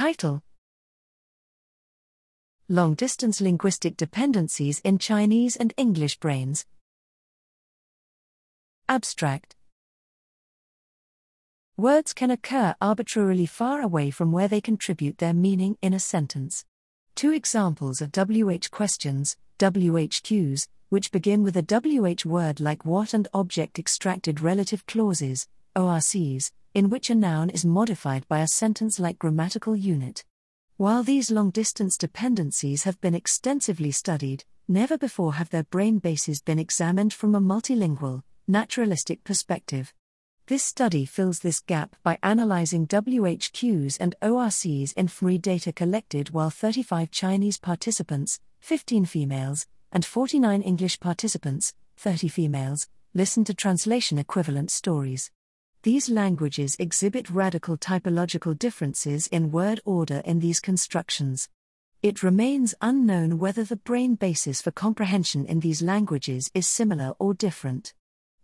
Title Long distance linguistic dependencies in Chinese and English brains. Abstract Words can occur arbitrarily far away from where they contribute their meaning in a sentence. Two examples of WH questions, WHQs, which begin with a WH word like what and object extracted relative clauses, ORCs, in which a noun is modified by a sentence like grammatical unit. While these long distance dependencies have been extensively studied, never before have their brain bases been examined from a multilingual, naturalistic perspective. This study fills this gap by analyzing WHQs and ORCs in fMRI data collected while 35 Chinese participants, 15 females, and 49 English participants, 30 females, listened to translation equivalent stories. These languages exhibit radical typological differences in word order in these constructions. It remains unknown whether the brain basis for comprehension in these languages is similar or different.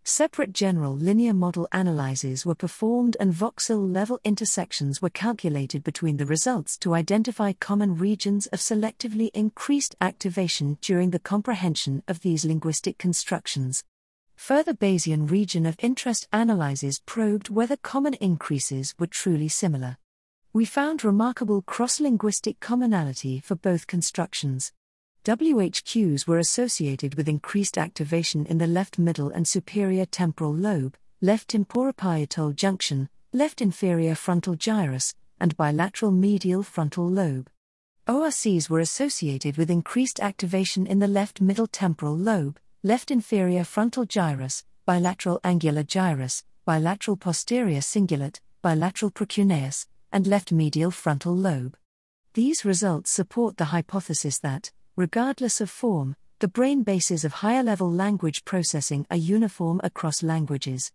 Separate general linear model analyses were performed and voxel level intersections were calculated between the results to identify common regions of selectively increased activation during the comprehension of these linguistic constructions. Further Bayesian region of interest analyses probed whether common increases were truly similar. We found remarkable cross linguistic commonality for both constructions. WHQs were associated with increased activation in the left middle and superior temporal lobe, left temporoparietal junction, left inferior frontal gyrus, and bilateral medial frontal lobe. ORCs were associated with increased activation in the left middle temporal lobe, left inferior frontal gyrus, bilateral angular gyrus, bilateral posterior cingulate, bilateral precuneus, and left medial frontal lobe. These results support the hypothesis that, regardless of form, the brain bases of higher level language processing are uniform across languages.